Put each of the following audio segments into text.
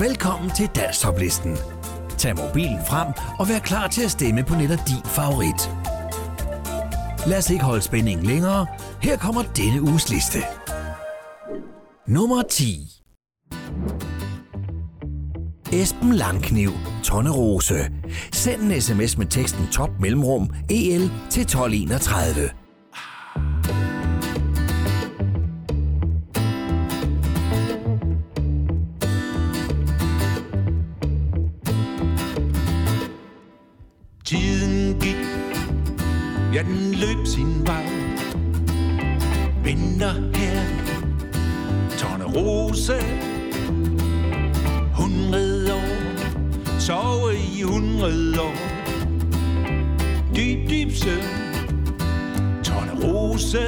Velkommen til Danstoplisten. Tag mobilen frem og vær klar til at stemme på netop din favorit. Lad os ikke holde spændingen længere. Her kommer denne uges liste. Nummer 10. Esben Langkniv, Tonnerose. Send en sms med teksten top mellemrum EL til 1231. ja løb sin vej. Vinter her, Tornerose. Hundrede år, sove i hundrede år. Dyb, dyb søvn, Tornerose.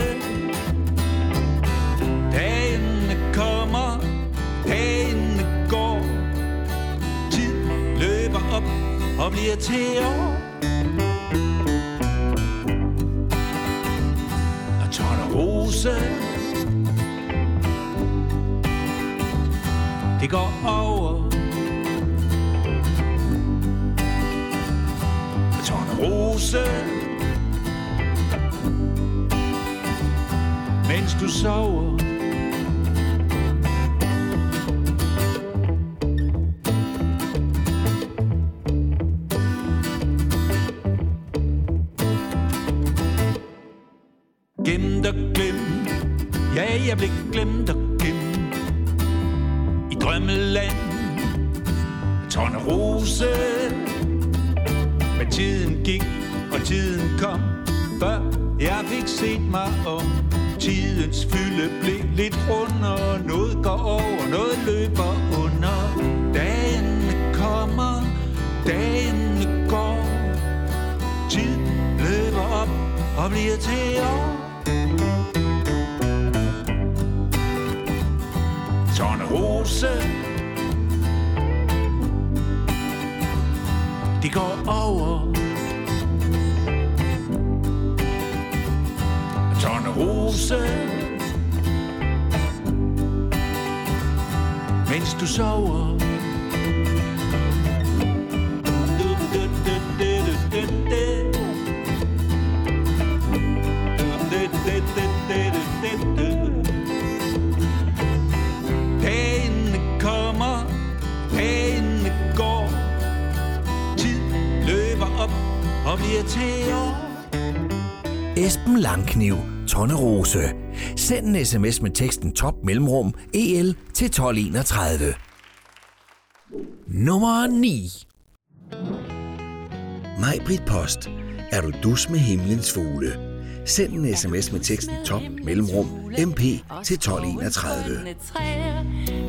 Dagene kommer, dagene går. Tid løber op og bliver til år. Tornerose Det går over. Og Tornerose Mens du sover. Jeg blev glemt og gemt I drømmeland. Tornerose Men tiden gik, og tiden kom Før jeg fik set mig om. Tidens fylde blev lidt rundere Noget går over, noget løber under. Dagen kommer, dagen går. Tiden løber op og bliver til år. Tornerose Det går over. Tårne rose. Mens du sover. Og bliver til år Esben Langkniv, Tonnerose. Send en sms med teksten top mellemrum EL til 1231. Nummer 9. Majbrit Post. Er du dus med himlens fugle? Send en sms med teksten top mellemrum MP til 1231.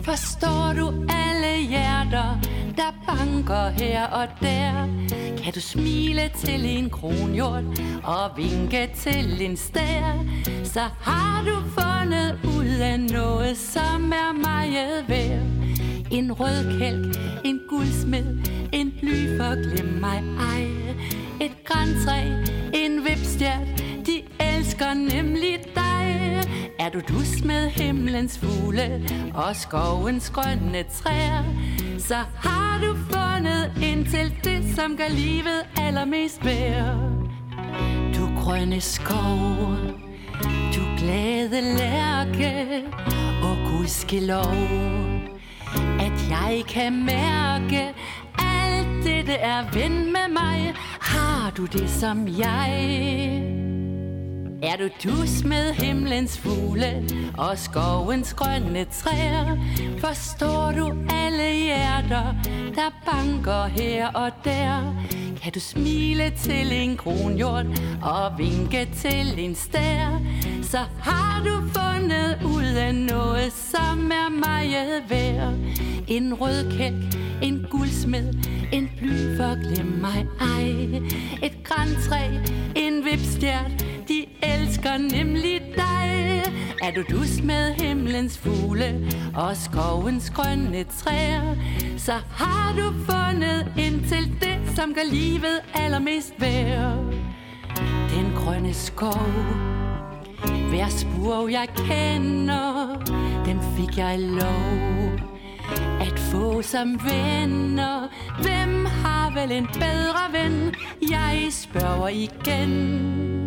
Forstår du alle hjerter, der banker her og der? Kan du smile til en kronhjort og vinke til en stær? Så har du fundet ud af noget, som er meget værd. En rød kælk, en guldsmed, en bly for glem mig ej. Et græntræ, en vipstjert, de elsker nemlig dig. Er du dus med himlens fugle og skovens grønne træer, så har du fundet ind til det, som gør livet allermest værd. Du grønne skov, du glade lærke, og gudskelov, at jeg kan mærke, alt det er ven med mig. Har du det som jeg? Er du dus med himlens fugle og skovens grønne træer? Forstår du alle hjerter, der banker her og der? Kan du smile til en kronhjort og vinke til en stær? Så har du fundet ud af noget, som er meget værd. En rød en guldsmed, en bly for glem mig ej. Et græntræ, en vipstjert, de elsker nemlig dig. Er du dus med himlens fugle og skovens grønne træer, så har du fundet ind til det, som gør livet allermest værd. Den grønne skov, hver spur jeg kender, dem fik jeg lov at få som venner. Hvem har vel en bedre ven? Jeg spørger igen.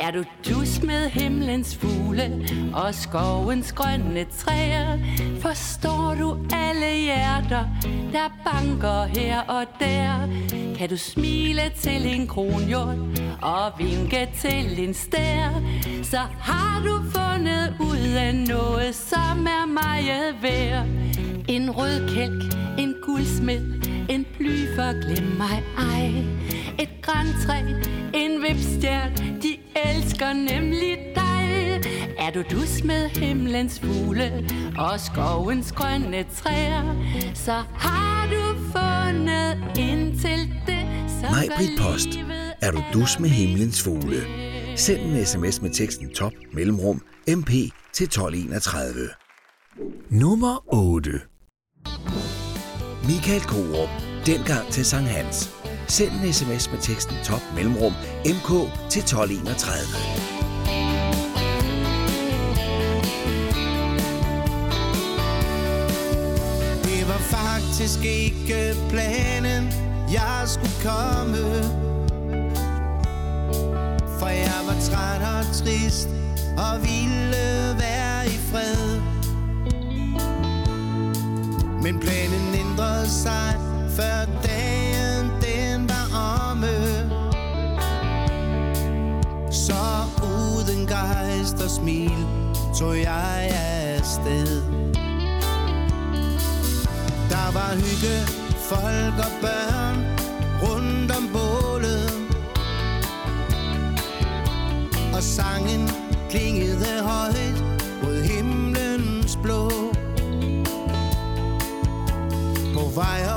Er du dus med himlens fugle og skovens grønne træer? Forstår du alle hjerter, der banker her og der? Kan du smile til en kronhjort og vinke til en stær? Så har du fundet ud af noget, som er meget værd. En rød kælk, en guldsmed, en bly for glem mig ej. Et græntræ, en vipstjern, de elsker nemlig dig. Er du dus med himlens fugle og skovens grønne træer, så har du fundet ind til det, som Nej, Britt Post. Er du dus med himlens fugle? Send en sms med teksten top mellemrum mp til 1231. Nummer 8 Michael Korup. Dengang til Sankt Hans. Send en sms med teksten top mellemrum mk til 1231. Det var faktisk ikke planen, jeg skulle komme For jeg var træt og trist og ville være i fred Men planen ændrede sig, før dagen Så uden gejst og smil tog jeg afsted. Der var hygge, folk og børn rundt om bålet. Og sangen klingede højt mod himlens blå. På vej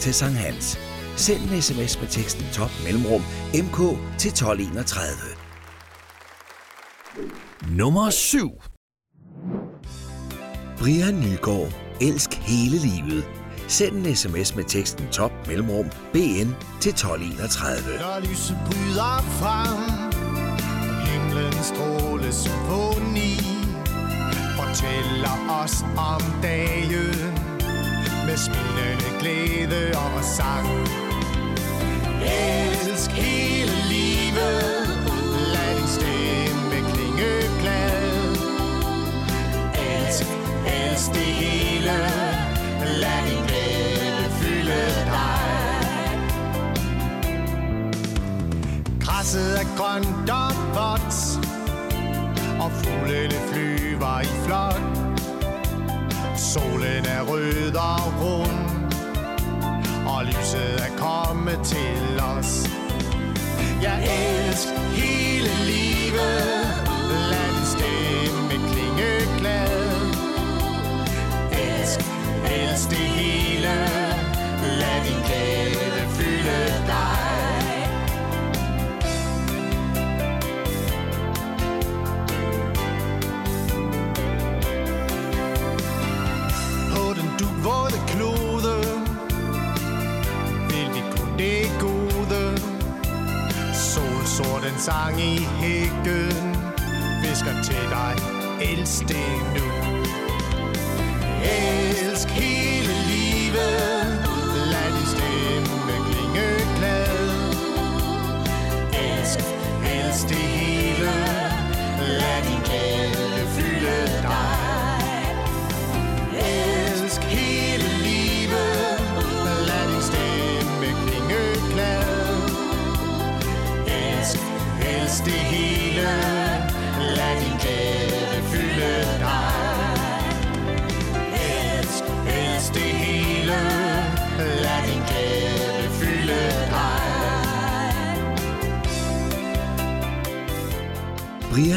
til Sankt Hans. Send en sms med teksten top mellemrum mk til 1231. Nummer 7 Brian Nygaard. Elsk hele livet. Send en sms med teksten top mellemrum BN til 1231. Når lyset bryder frem himlen stråles på ni, Fortæller os om dagen med smilende glæde og sang. Elsk hele livet. Lad din stemme klinge glad. Elsk, elsk det hele. Lad din glæde fylde dig. Græsset er grønt og vådt Og fuglene flyver i flot Solen er rød og rund Og lyset er kommet til os. Jeg elsker hele livet Lad din stemme klinge glad Elsk, elsk det hele Lad din glæde fylde dig. Solsort en sang i hækken. Visker til dig. Elsk det nu. Elsk hele livet.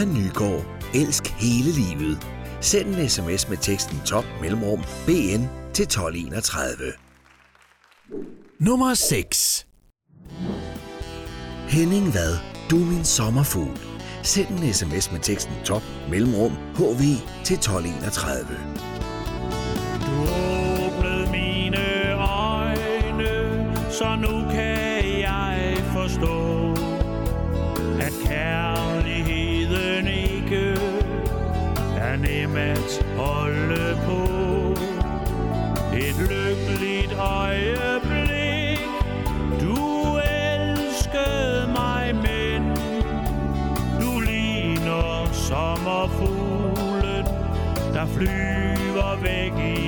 Brian Nygaard. Elsk hele livet. Send en sms med teksten top mellemrum BN til 1231. Nummer 6. Henning Vad, du er min sommerfugl. Send en sms med teksten top mellemrum HV til 1231. Et lykkeligt øjeblik, du elskede mig, men du ligner sommerfuglen, der flyver væk i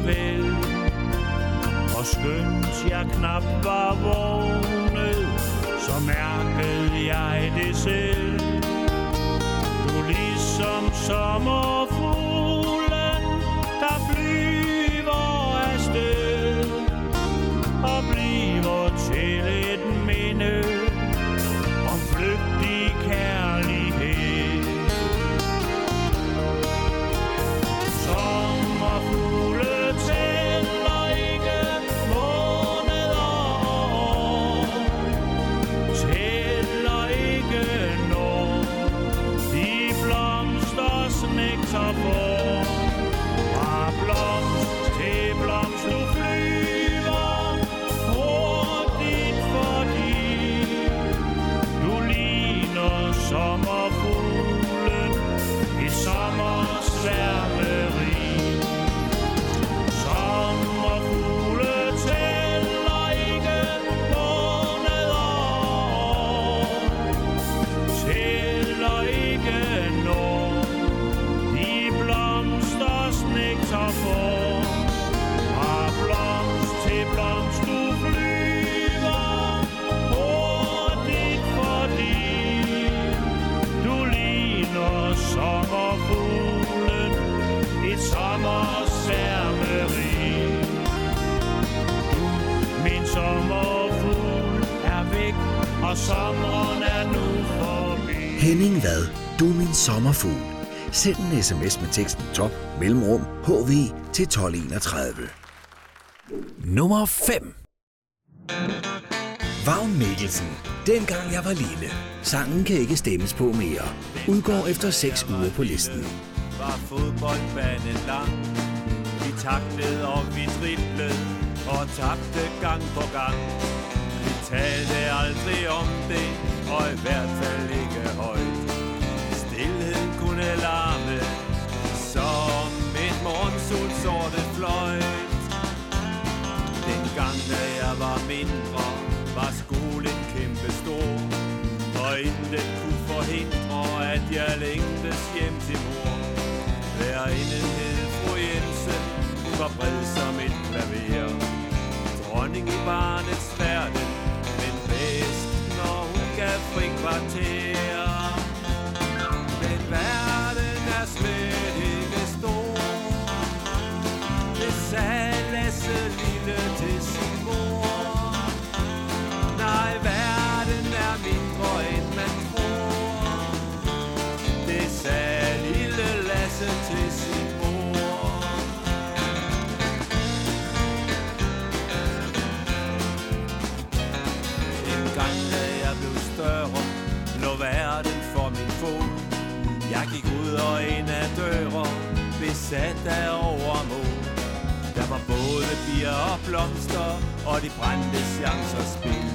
farvel. Og skønt jeg knap var vågnet, så mærkede jeg det selv. Du ligesom sommer sommerfugl. Send en sms med teksten top mellemrum hv til 1231. Nummer 5 Vagn Mikkelsen. Dengang jeg var lille. Sangen kan ikke stemmes på mere. Udgår efter 6 uger på listen. var fodboldbanen lang. Vi taklede og vi driblede og tabte gang på gang. Vi talte aldrig om det, og i hvert fald ikke højt. Larme, som et morgensol sorte fløjt. Dengang da jeg var mindre, var skolen kæmpe stor. Og intet kunne forhindre, at jeg længtes hjem til mor. Hver inden hed fru Jensen, var bred som et klaver. Dronning i barnets verden, men bedst, når hun gav fri kvarter. Lå verden for min fod. Jeg gik ud og ind ad døre, besat af overmod. Der var både bier og blomster, og de brændte chancer spil.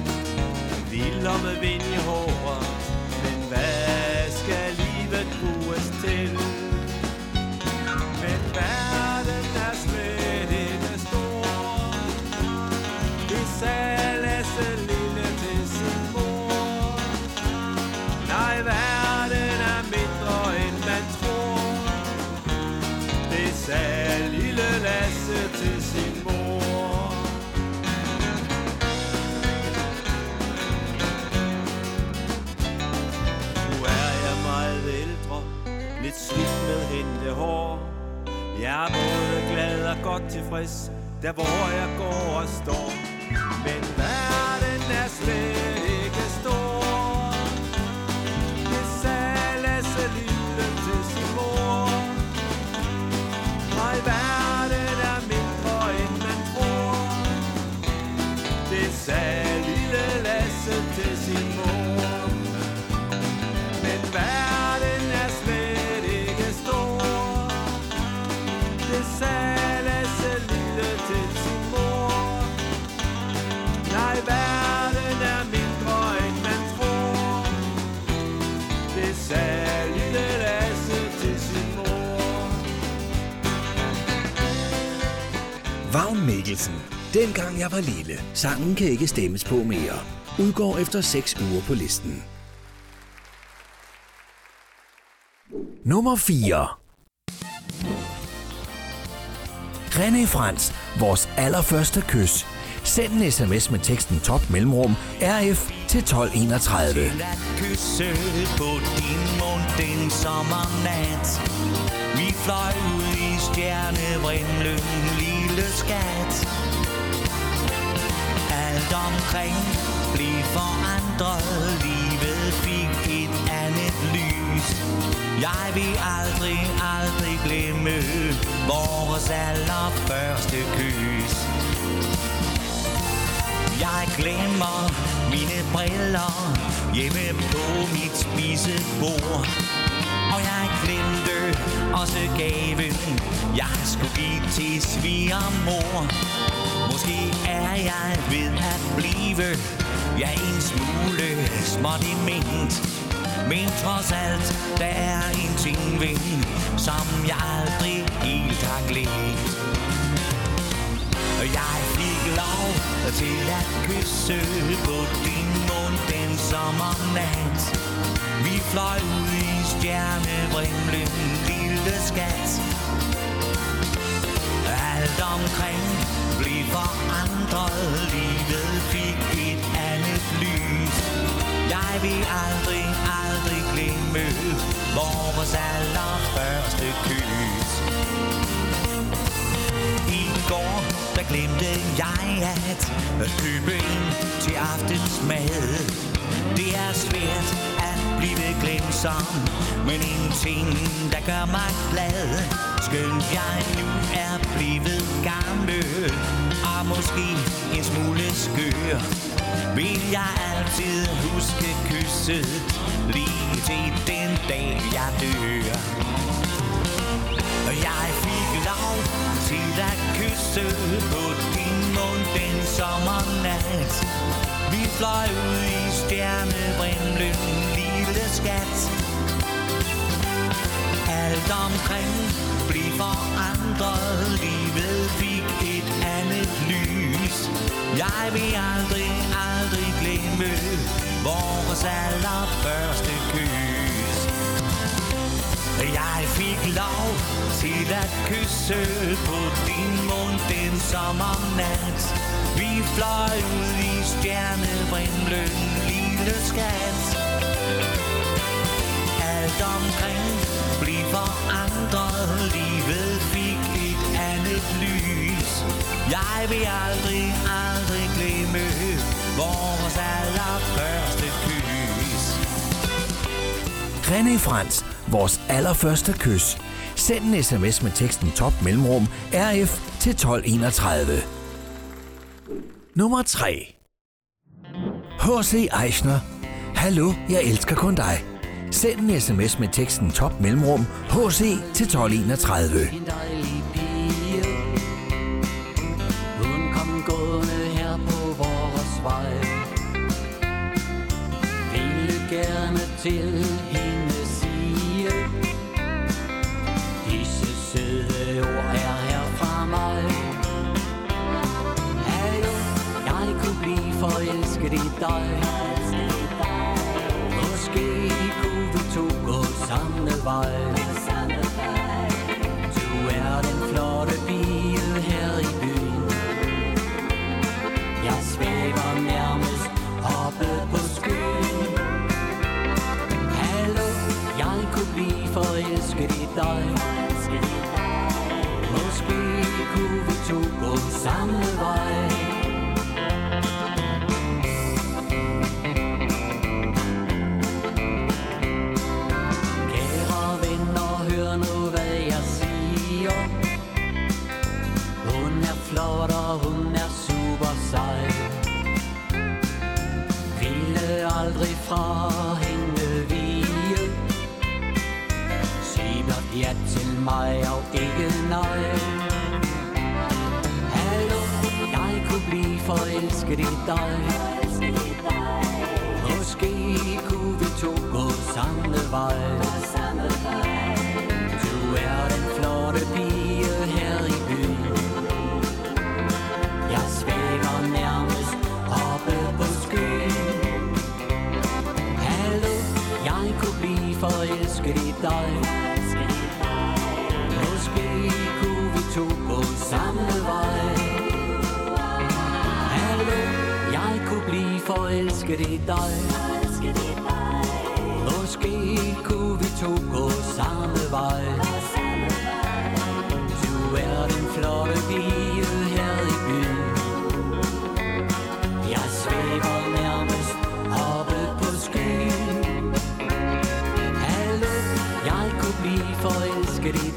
Vilder med vind i håret, men hvad skal livet bruges til? Men verden er slet ikke stor. Det sagde Jeg er både glad og godt tilfreds, der hvor jeg går og står. Men verden er svær. Mikkelsen. Dengang jeg var lille. Sangen kan ikke stemmes på mere. Udgår efter 6 uger på listen. Nummer 4 René Frans, vores allerførste kys. Send en sms med teksten top mellemrum RF til 1231. Til at kysse på din mund den sommernat Vi fløj ud i stjernevrimlen, lige skat Alt omkring blev forandret. Livet fik et andet lys. Jeg vil aldrig, aldrig glemme Vores allerførste kys. Jeg glemmer mine briller hjemme på mit spisebord. Og jeg glemte også gaven, jeg skulle give til svigermor. Måske er jeg ved at blive, ja en smule småt i ment. Men trods alt, der er en ting ved, som jeg aldrig helt har glemt. Jeg fik lov til at kysse på din mund den sommernat. Vi fløj ud i stjernevrimlen, lille skat. Alt omkring blev forandret, livet fik et andet lys. Jeg vil aldrig, aldrig glemme vores allerførste kys. I går, der glemte jeg at købe ind til aftensmad. Det er svært vi vil glemme som Men en ting, der gør mig glad Skønt jeg nu er blevet gammel. Og måske en smule skør Vil jeg altid huske kysset Lige til den dag jeg dør. Og jeg fik lov til at kysse på din mund den sommernat Vi fløj ud i stjernebrimlen skat. Alt omkring blev forandret, livet fik et andet lys. Jeg vil aldrig, aldrig glemme vores allerførste kys. Jeg fik lov til at kysse på din mund den sommernat. Vi fløj ud i stjernevrimlen, lille skat rundt omkring Bliv forandret, livet fik et andet lys Jeg vil aldrig, aldrig glemme vores allerførste kys René Frans, vores allerførste kys. Send en sms med teksten top mellemrum RF til 1231. Nummer 3. H.C. Eichner. Hallo, jeg elsker kun dig. Send en sms med teksten top mellemrum HC til 1231. En dejlig pige. Hun kom gående her på vores vej. Ville gerne til hende sige Disse søde ord er her fra mig. Hallo, jeg kunne blive forelsket i dig. Gå fra hende vige Sig blot ja til mig og ikke nej. Hallo, jeg kunne blive forelsket i dig. Måske kunne vi to gå samme vej. Dig. Måske kunne vi to gå samme vej. Hallo, jeg kunne blive forelsket i dig. Måske kunne vi to gå samme vej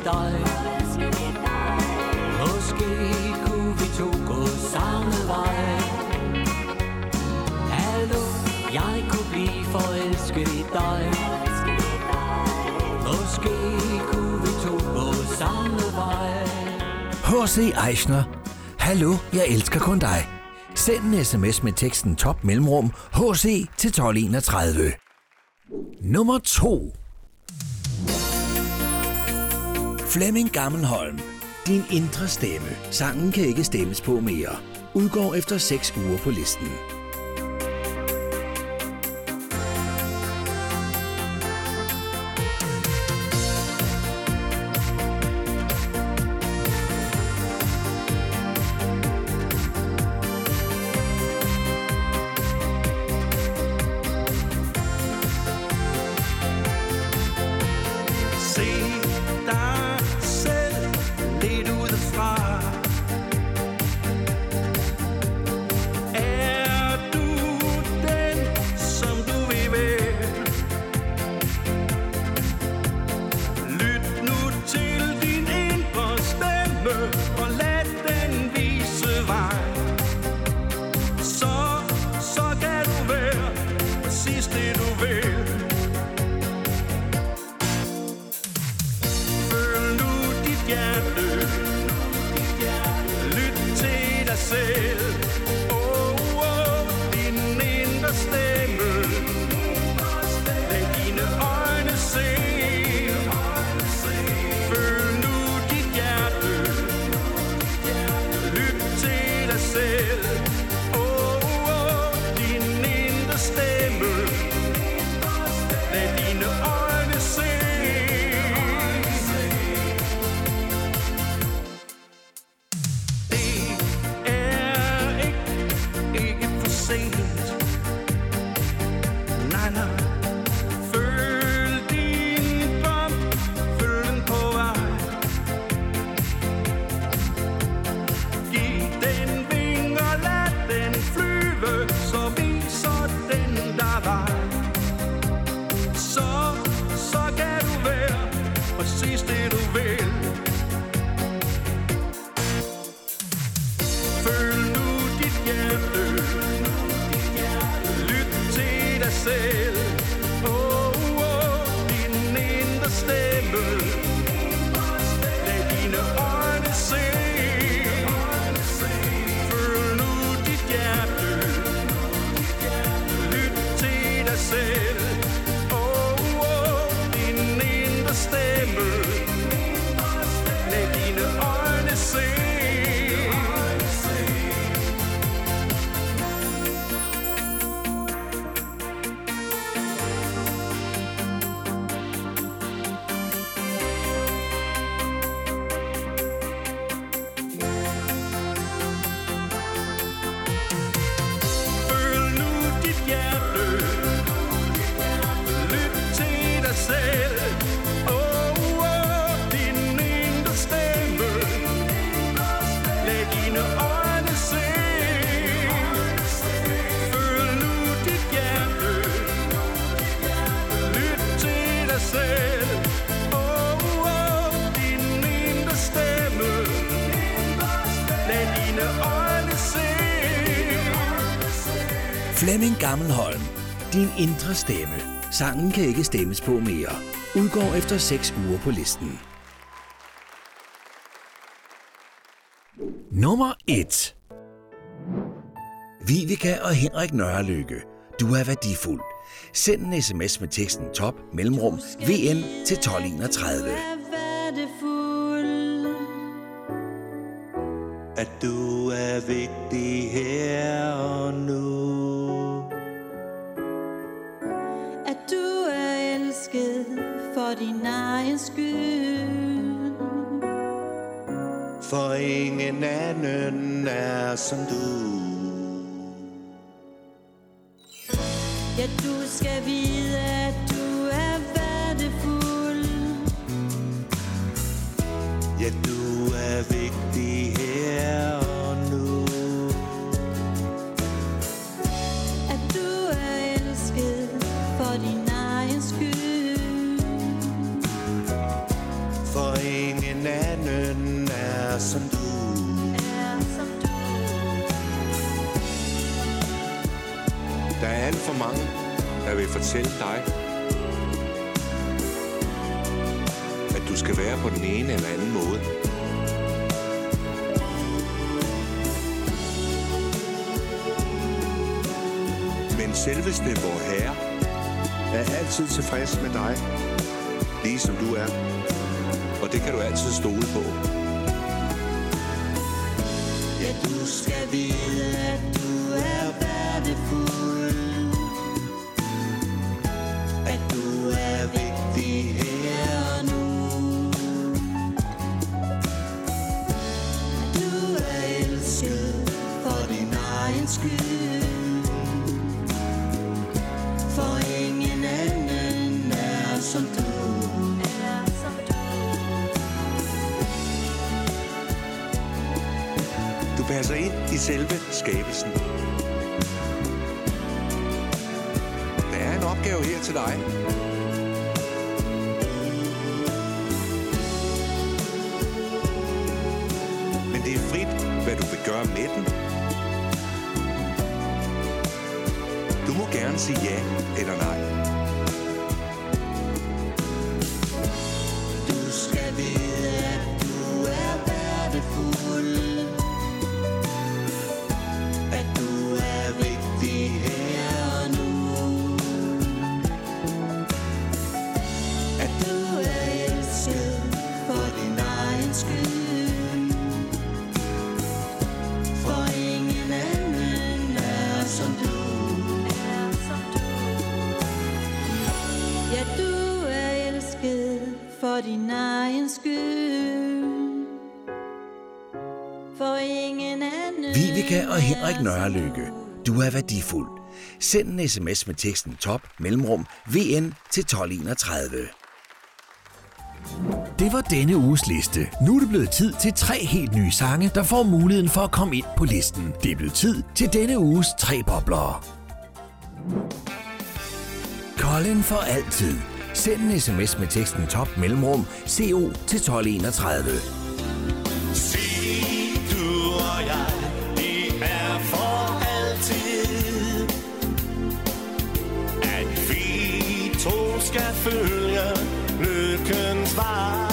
dig Måske kunne vi to gå samme vej Hallo, jeg kunne blive forelsket i dig Måske kunne vi to gå samme vej H.C. Eichner. Hallo, jeg elsker kun dig. Send en sms med teksten top mellemrum HC til 1231. Nummer 2. Flemming Gammelholm. Din indre stemme. Sangen kan ikke stemmes på mere. Udgår efter 6 uger på listen. Til Gammelholm. Din indre stemme. Sangen kan ikke stemmes på mere. Udgår efter 6 uger på listen. Nummer 1. Vivica og Henrik Nørrelykke. Du er værdifuld. Send en sms med teksten top mellemrum VN til 1231. At du er vigtig her og nu for din egen skyld. For ingen anden er som du. Ja, du skal vide, alt for mange, der vil fortælle dig, at du skal være på den ene eller anden måde. Men selveste vor Herre er altid tilfreds med dig, lige som du er. Og det kan du altid stole på. Ja, du skal vide, passer ind i selve skabelsen. Der er en opgave her til dig. Men det er frit, hvad du vil gøre med den. Du må gerne sige ja eller nej. Anden og Henrik Nørrelykke. Du er værdifuld. Send en sms med teksten top mellemrum VN til 1231. Det var denne uges liste. Nu er det blevet tid til tre helt nye sange, der får muligheden for at komme ind på listen. Det er blevet tid til denne uges tre bobler. Colin for altid. Send en sms med teksten top mellemrum CO til 1231. skal følge lykkens vej.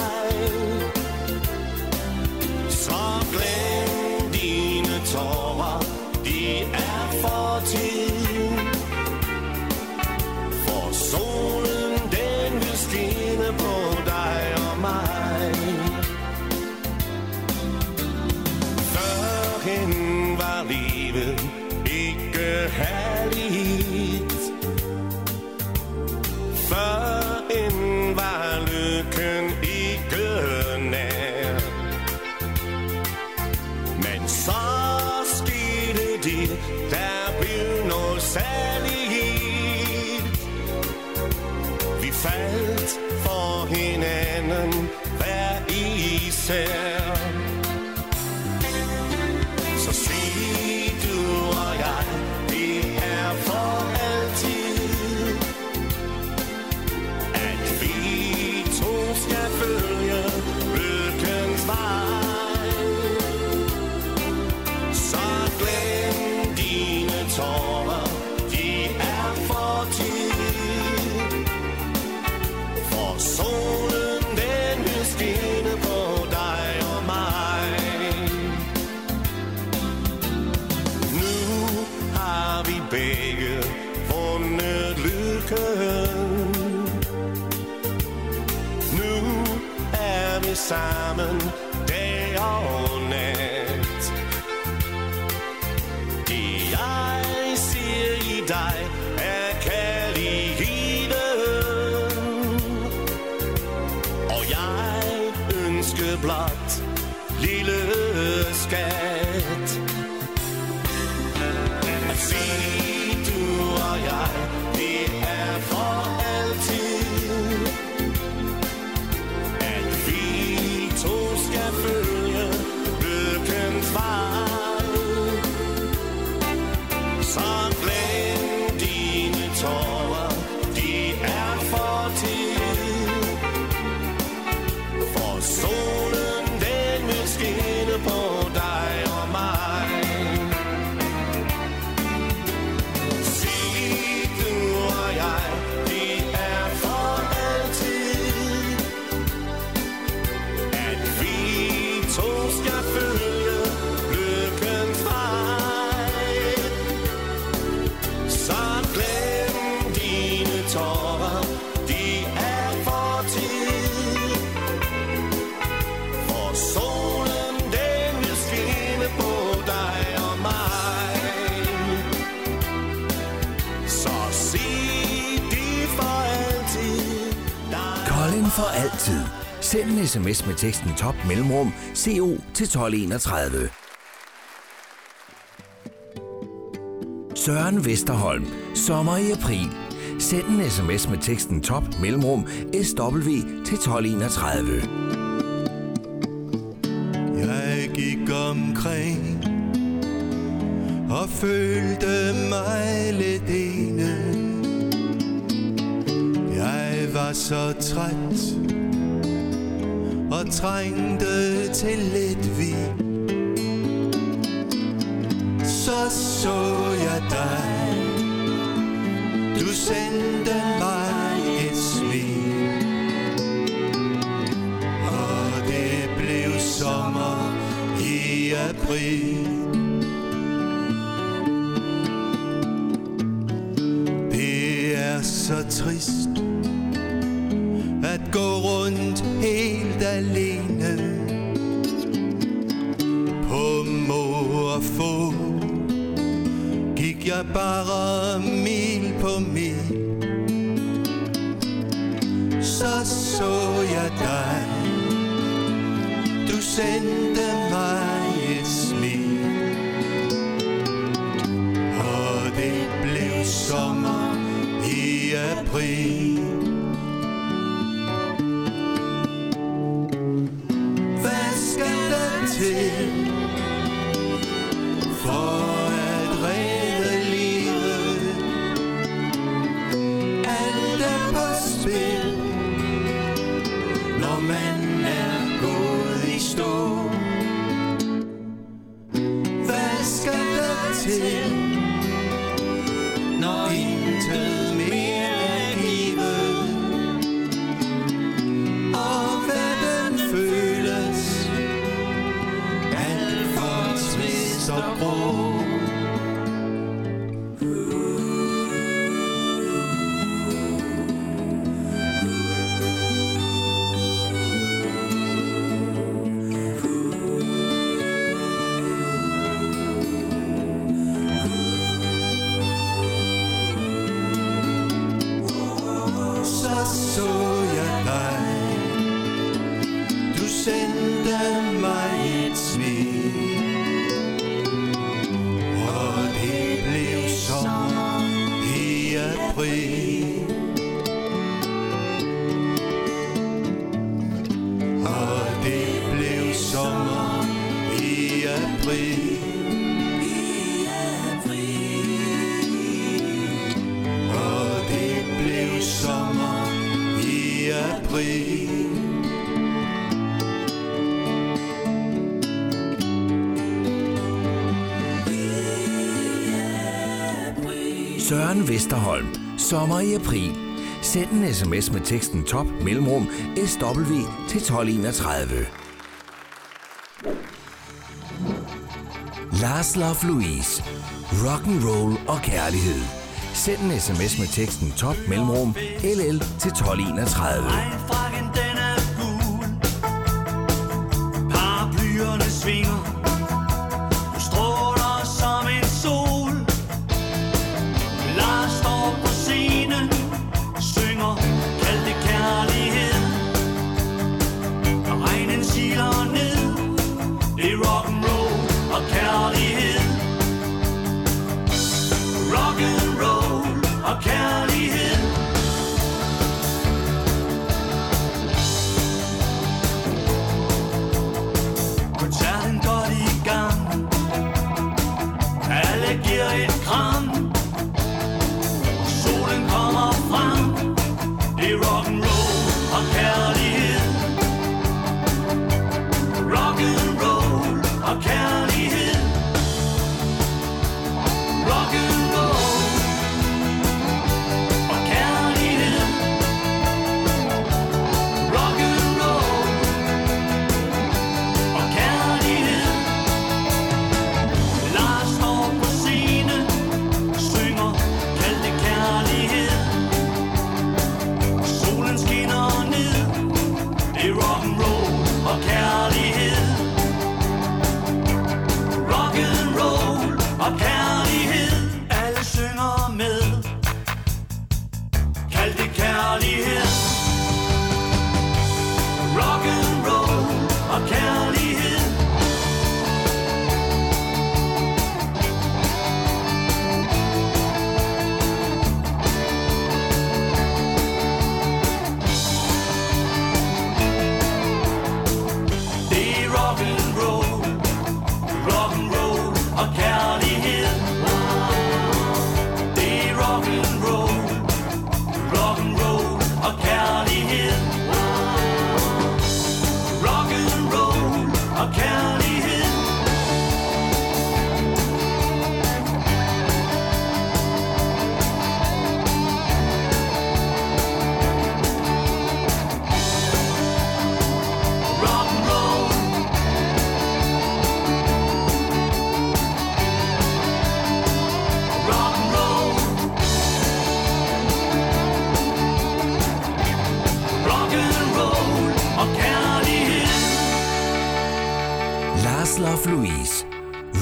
Sms med teksten top mellemrum CO til 1231. Søren Vesterholm. Sommer i april. Send en sms med teksten top mellemrum SW til 1231. Jeg gik omkring og følte mig lidt ene. Jeg var så træt og trængte til lidt vin. Så så jeg dig, du sendte mig et smil. Og det blev sommer i april. bliver bare mil på mil. Så så jeg dig. Du sendte Søren Vesterholm. Sommer i april. Send en sms med teksten top mellemrum SW til 1231. Lars Love Louise. Rock and roll og kærlighed. Send en sms med teksten top mellemrum LL til 1231. Love Louise.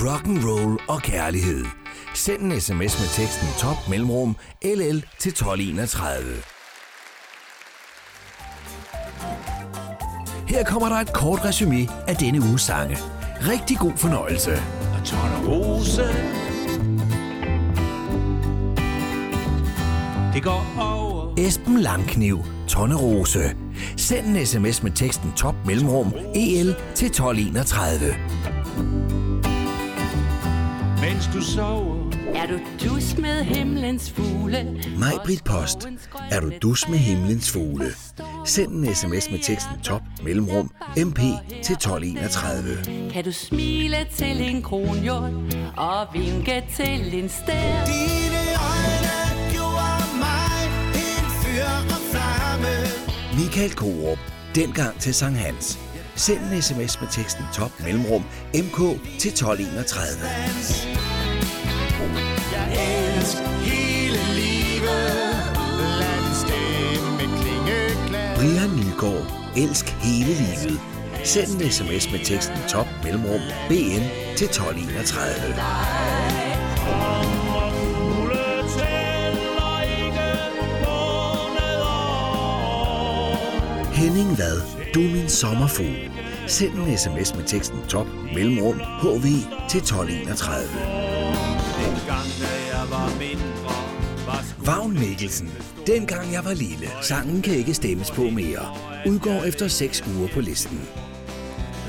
Rock and roll og kærlighed. Send en sms med teksten top mellemrum LL til 1231. Her kommer der et kort resume af denne uges sange. Rigtig god fornøjelse. Og Rose. Det går over. Esben Langkniv, Tonne Rose. Send en sms med teksten top mellemrum EL til 1231. Mens du sover Er du dus med himlens fugle? Britt Post. Er du dus med himlens fugle? Send en sms med teksten top mellemrum MP til 1231. Kan du smile til en kronhjort og vinke til en stær? Dine øjne gjorde mig en fyr og flamme. Michael Korup. Dengang til Sankt Hans. Send en sms med teksten top mellemrum MK til 1231. Jeg elsker hele livet. Brian Nygaard. Elsk hele livet. Send en sms med teksten top mellemrum BN til 1231. Henning Vad, du er min sommerfugl. Send en sms med teksten top mellemrum HV til 1231. Dengang da jeg var mindre Var Vagn Mikkelsen. Dengang jeg var lille. Sangen kan ikke stemmes på mere. Udgår efter 6 uger på listen.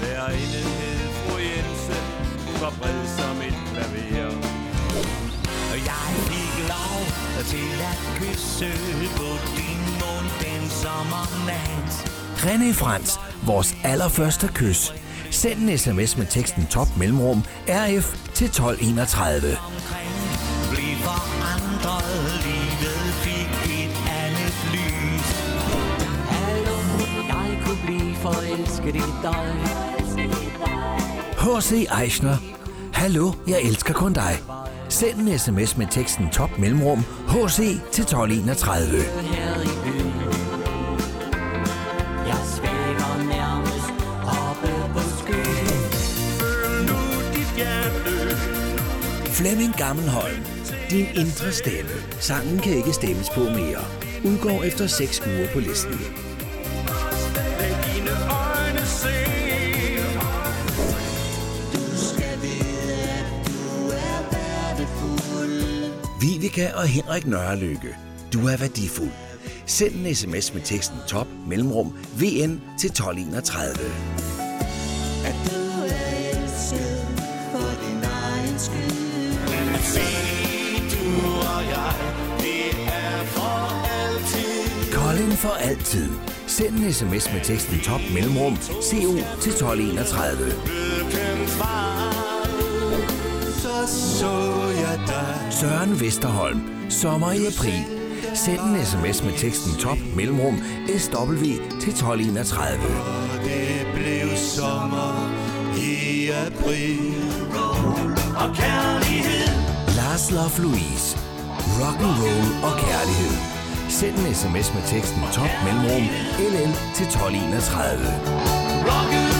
Lærerinde hed fru Jensen var bred som et klaver Og jeg fik lov til at kysse på din mund den sommernat. René Frans, vores allerførste kys. Send en sms med teksten top mellemrum RF til 1231. Forandret, livet fik et andet lys. Hallo, jeg kunne blive forelsket i dig. H.C. Eichner. Hallo, jeg elsker kun dig. Send en sms med teksten top mellemrum HC til 1231. Flemming Gammelholm. Din indre stemme. Sangen kan ikke stemmes på mere. Udgår efter 6 uger på listen. Vivica og Henrik Nørrelykke. Du er værdifuld. Send en sms med teksten top mellemrum VN til 1231. for altid. Send en sms med teksten top mellemrum CO til 1231. Så så. Søren Vesterholm. Sommer i april. Send en sms med teksten top mellemrum SW til 1231. Det blev sommer i april. Og kærlighed. Lars Love Louise. Rock and roll og kærlighed. Send en sms med teksten top mellemrum LL til 1231.